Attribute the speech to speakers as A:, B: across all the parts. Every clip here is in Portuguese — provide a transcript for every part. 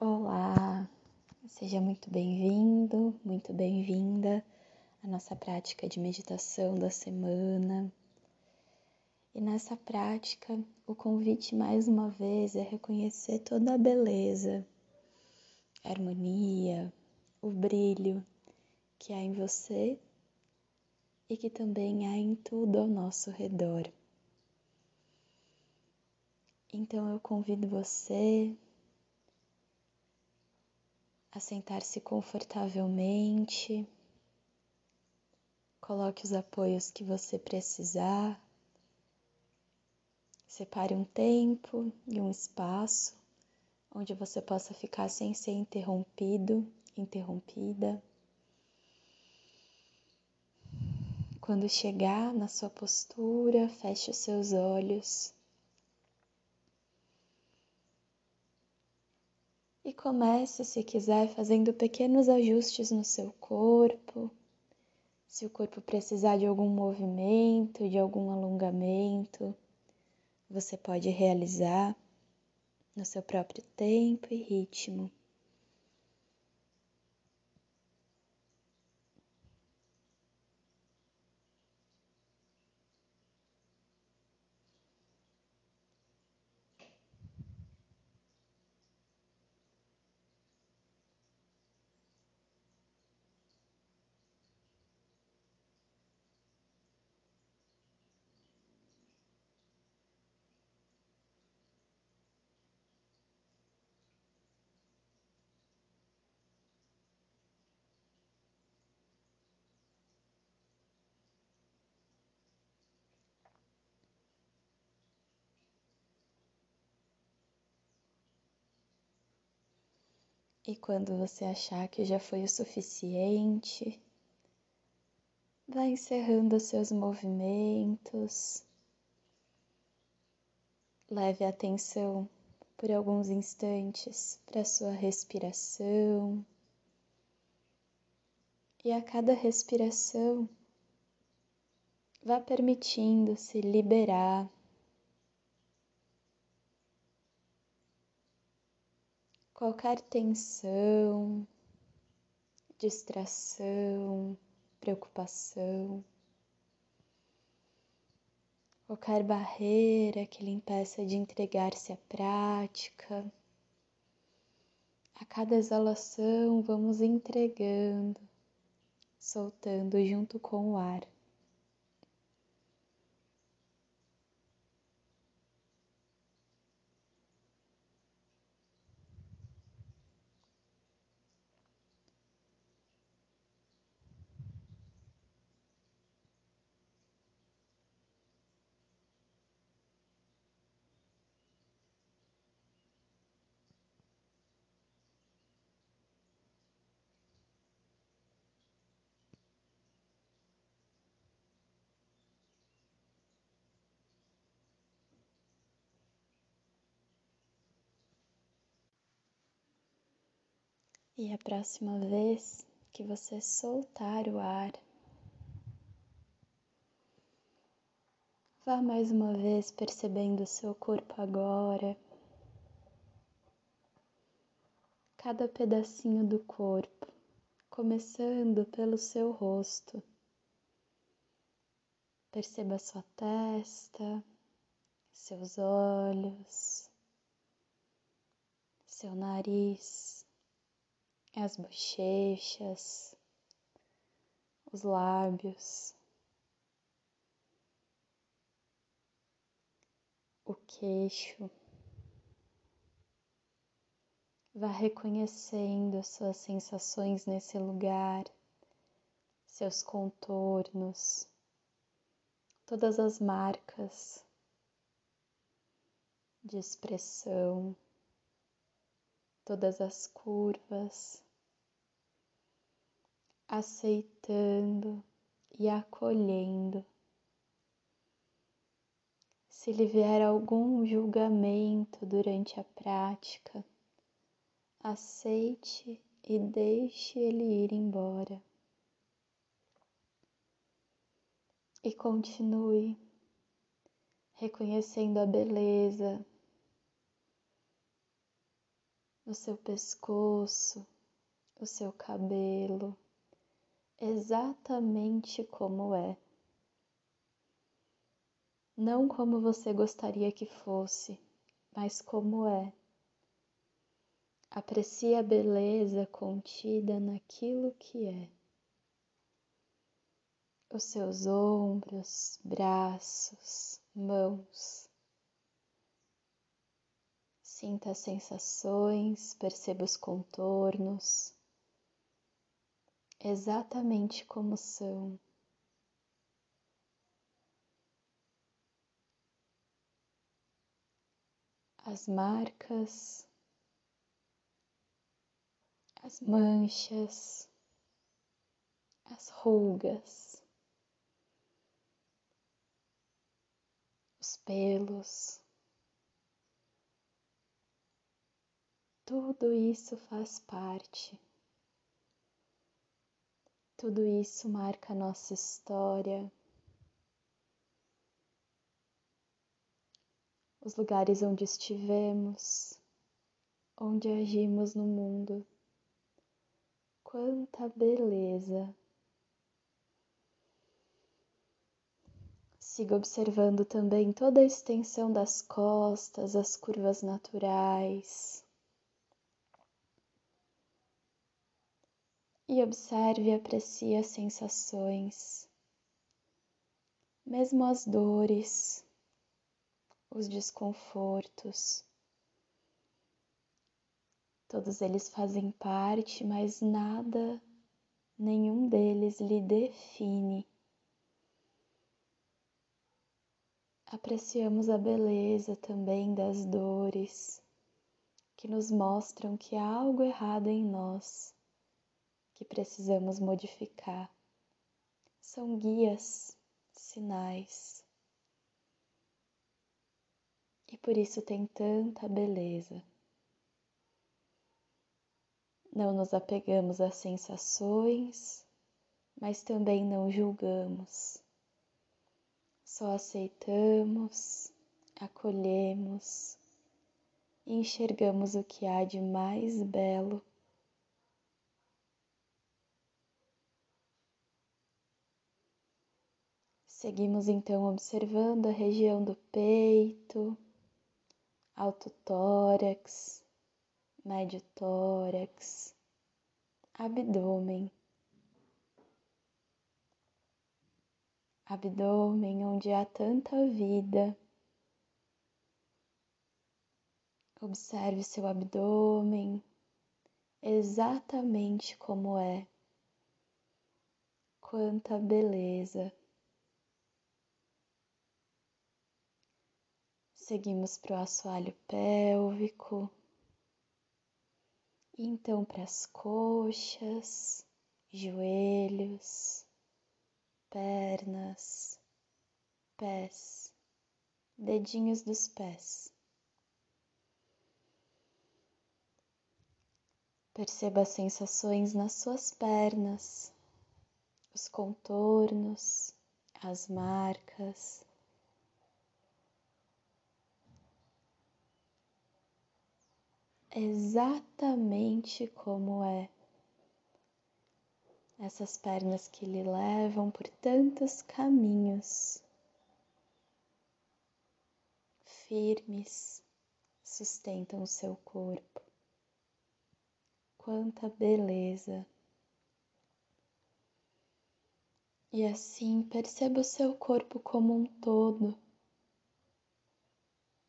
A: Olá, seja muito bem-vindo, muito bem-vinda à nossa prática de meditação da semana. E nessa prática, o convite mais uma vez é reconhecer toda a beleza, a harmonia, o brilho que há em você e que também há em tudo ao nosso redor. Então eu convido você a sentar-se confortavelmente. Coloque os apoios que você precisar. Separe um tempo e um espaço onde você possa ficar sem ser interrompido, interrompida. Quando chegar na sua postura, feche os seus olhos. Comece, se quiser, fazendo pequenos ajustes no seu corpo. Se o corpo precisar de algum movimento, de algum alongamento, você pode realizar no seu próprio tempo e ritmo. E quando você achar que já foi o suficiente, vai encerrando os seus movimentos. Leve atenção por alguns instantes para sua respiração. E a cada respiração, vá permitindo se liberar qualquer tensão, distração, preocupação, qualquer barreira que lhe impeça de entregar-se à prática. A cada exalação, vamos entregando, soltando junto com o ar. E a próxima vez que você soltar o ar, vá mais uma vez percebendo o seu corpo agora, cada pedacinho do corpo, começando pelo seu rosto. Perceba sua testa, seus olhos, seu nariz as bochechas, os lábios, o queixo. Vá reconhecendo as suas sensações nesse lugar, seus contornos, todas as marcas de expressão, todas as curvas aceitando e acolhendo. Se lhe vier algum julgamento durante a prática, aceite e deixe ele ir embora. E continue reconhecendo a beleza no seu pescoço, o seu cabelo, exatamente como é. Não como você gostaria que fosse, mas como é. Aprecie a beleza contida naquilo que é. Os seus ombros, braços, mãos. Sinta as sensações, perceba os contornos, exatamente como são. As marcas, as manchas, as rugas, os pelos. Tudo isso faz parte. Tudo isso marca a nossa história, os lugares onde estivemos, onde agimos no mundo. Quanta beleza! Siga observando também toda a extensão das costas, as curvas naturais. E observe e aprecie as sensações, mesmo as dores, os desconfortos. Todos eles fazem parte, mas nada, nenhum deles lhe define. Apreciamos a beleza também das dores, que nos mostram que há algo errado em nós que precisamos modificar. São guias, sinais. E por isso tem tanta beleza. Não nos apegamos às sensações, mas também não julgamos. Só aceitamos, acolhemos e enxergamos o que há de mais belo Seguimos então observando a região do peito, alto tórax, médio tórax, abdômen. Abdômen onde há tanta vida. Observe seu abdômen exatamente como é. Quanta beleza! Seguimos para o assoalho pélvico, então para as coxas, joelhos, pernas, pés, dedinhos dos pés. Perceba as sensações nas suas pernas, os contornos, as marcas, exatamente como é. Essas pernas que lhe levam por tantos caminhos, firmes, sustentam o seu corpo. Quanta beleza! E assim perceba o seu corpo como um todo,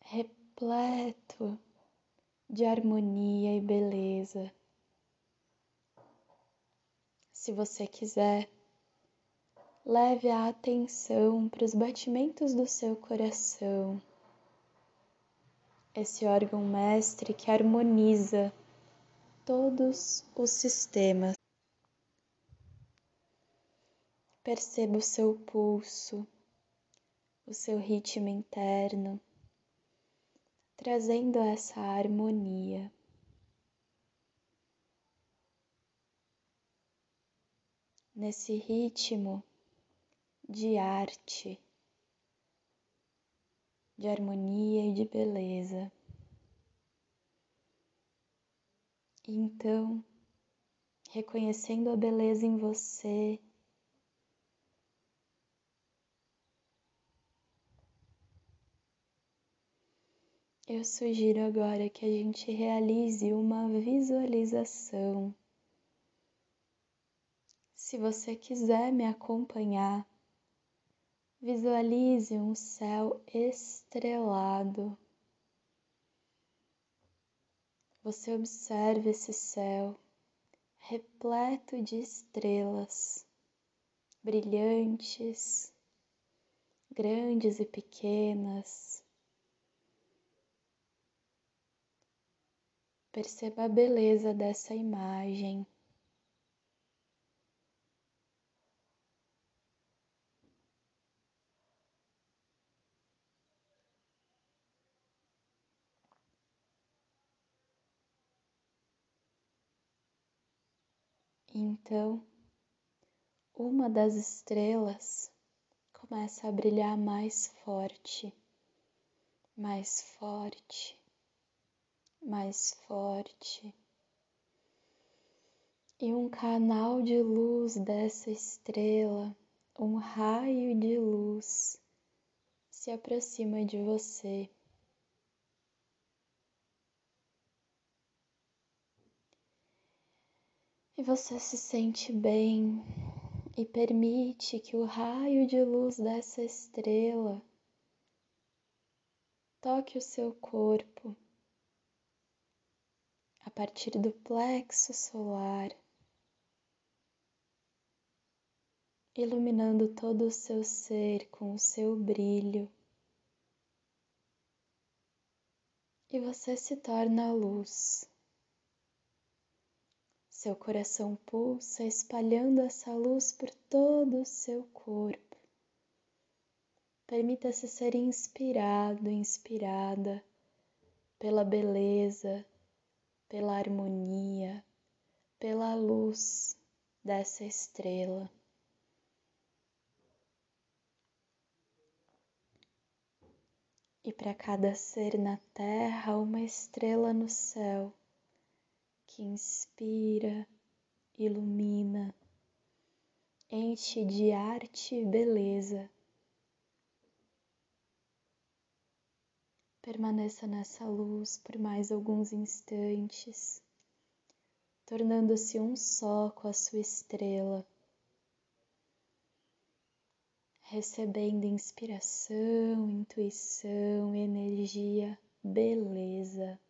A: repleto de harmonia e beleza. Se você quiser, leve a atenção para os batimentos do seu coração, esse órgão mestre que harmoniza todos os sistemas. Perceba o seu pulso, o seu ritmo interno trazendo essa harmonia. Nesse ritmo de arte, de harmonia e de beleza. Então, reconhecendo a beleza em você, eu sugiro agora que a gente realize uma visualização. Se você quiser me acompanhar, visualize um céu estrelado você observa esse céu repleto de estrelas brilhantes, grandes e pequenas. Perceba a beleza dessa imagem. Então, uma das estrelas começa a brilhar mais forte, mais forte, mais forte. E um canal de luz dessa estrela, um raio de luz, se aproxima de você. e você se sente bem e permite que o raio de luz dessa estrela toque o seu corpo partir do plexo solar, iluminando todo o seu ser com o seu brilho. E você se torna luz. Seu coração pulsa, espalhando essa luz por todo o seu corpo. Permita-se ser inspirado, inspirada pela beleza, pela harmonia, pela luz dessa estrela. E para cada ser na terra, uma estrela no céu que inspira, ilumina, enche de arte e beleza. Permaneça nessa luz por mais alguns instantes, tornando-se um só com a sua estrela, recebendo inspiração, intuição, energia, beleza.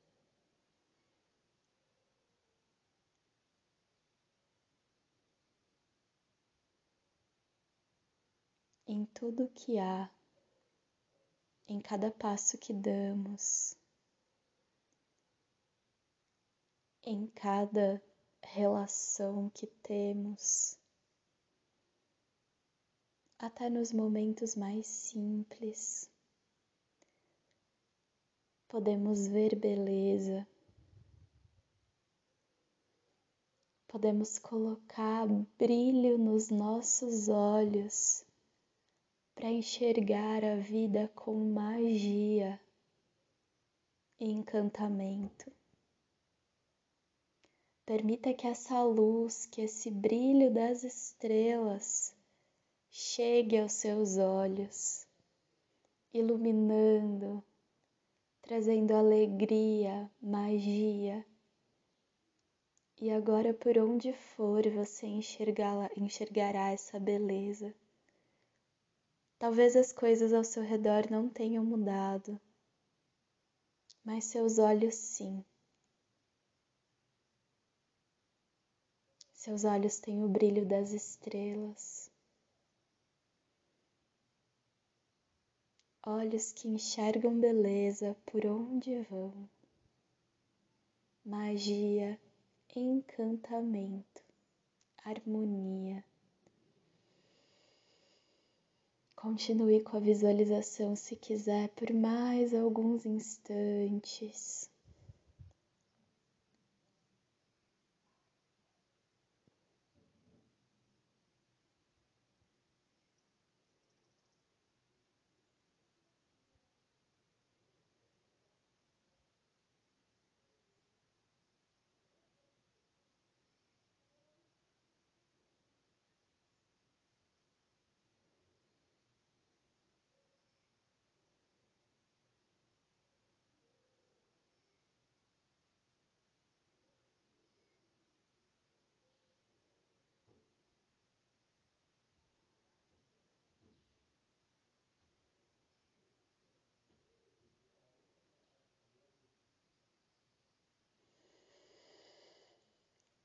A: em tudo que há, em cada passo que damos, em cada relação que temos, até nos momentos mais simples. Podemos ver beleza, podemos colocar brilho nos nossos olhos para enxergar a vida com magia e encantamento. Permita que essa luz, que esse brilho das estrelas chegue aos seus olhos, iluminando, trazendo alegria, magia. E agora, por onde for, você enxergará essa beleza. Talvez as coisas ao seu redor não tenham mudado, mas seus olhos sim. Seus olhos têm o brilho das estrelas. Olhos que enxergam beleza por onde vão. Magia, encantamento, harmonia. Continue com a visualização se quiser por mais alguns instantes.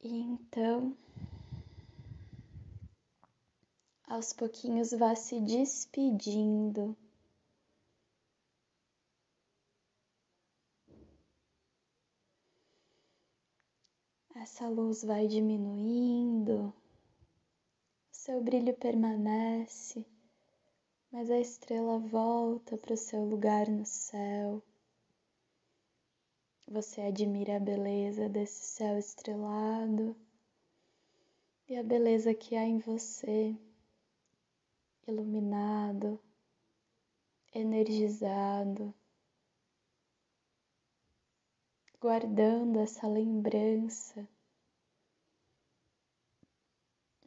A: E então, aos pouquinhos, vá se despedindo. Essa luz vai diminuindo, seu brilho permanece, mas a estrela volta para o seu lugar no céu. Você admira a beleza desse céu estrelado e a beleza que há em você, iluminado, energizado, guardando essa lembrança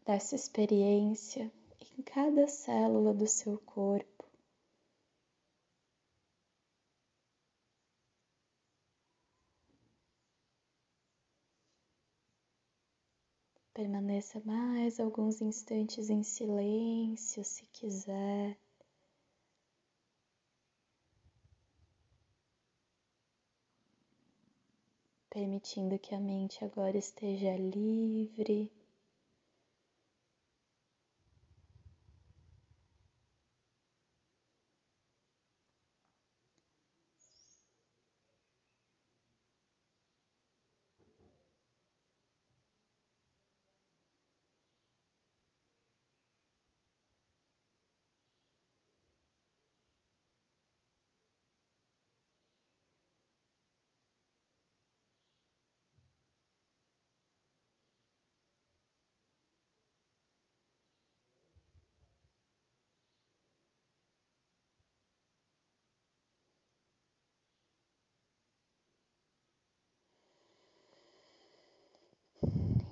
A: dessa experiência em cada célula do seu corpo. Permaneça mais alguns instantes em silêncio, se quiser. Permitindo que a mente agora esteja livre.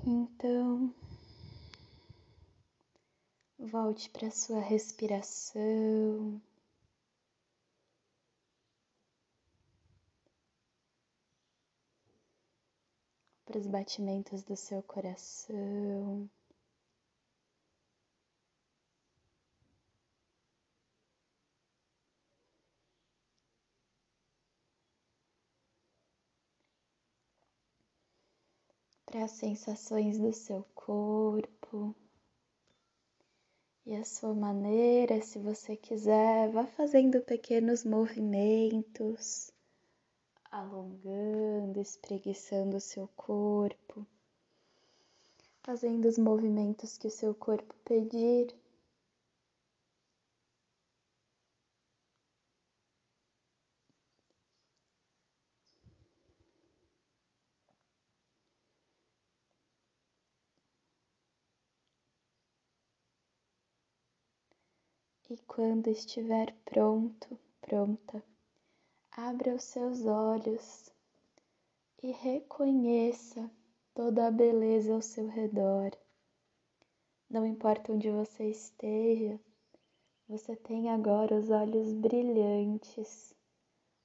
A: Então, volte para sua respiração. Para os batimentos do seu coração. Para as sensações do seu corpo. E a sua maneira, se você quiser, vá fazendo pequenos movimentos, alongando, espreguiçando o seu corpo, fazendo os movimentos que o seu corpo pedir. E quando estiver pronto, pronta, abra os seus olhos e reconheça toda a beleza ao seu redor. Não importa onde você esteja, você tem agora os olhos brilhantes,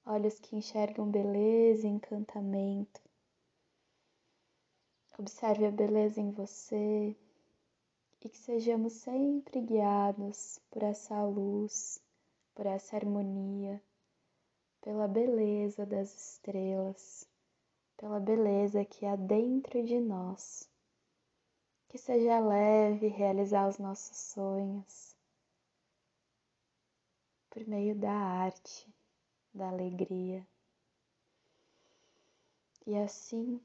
A: olhos que enxergam beleza e encantamento. Observe a beleza em você, e que sejamos sempre guiados por essa luz, por essa harmonia, pela beleza das estrelas, pela beleza que há dentro de nós. Que seja leve realizar os nossos sonhos por meio da arte, da alegria. E assim,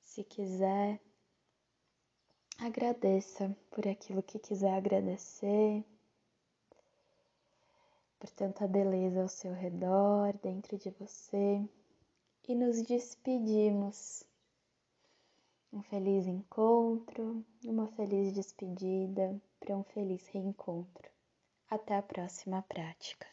A: se quiser, Agradeça por aquilo que quiser agradecer, por tanta beleza ao seu redor, dentro de você, e nos despedimos. Um feliz encontro, uma feliz despedida para um feliz reencontro. Até a próxima prática.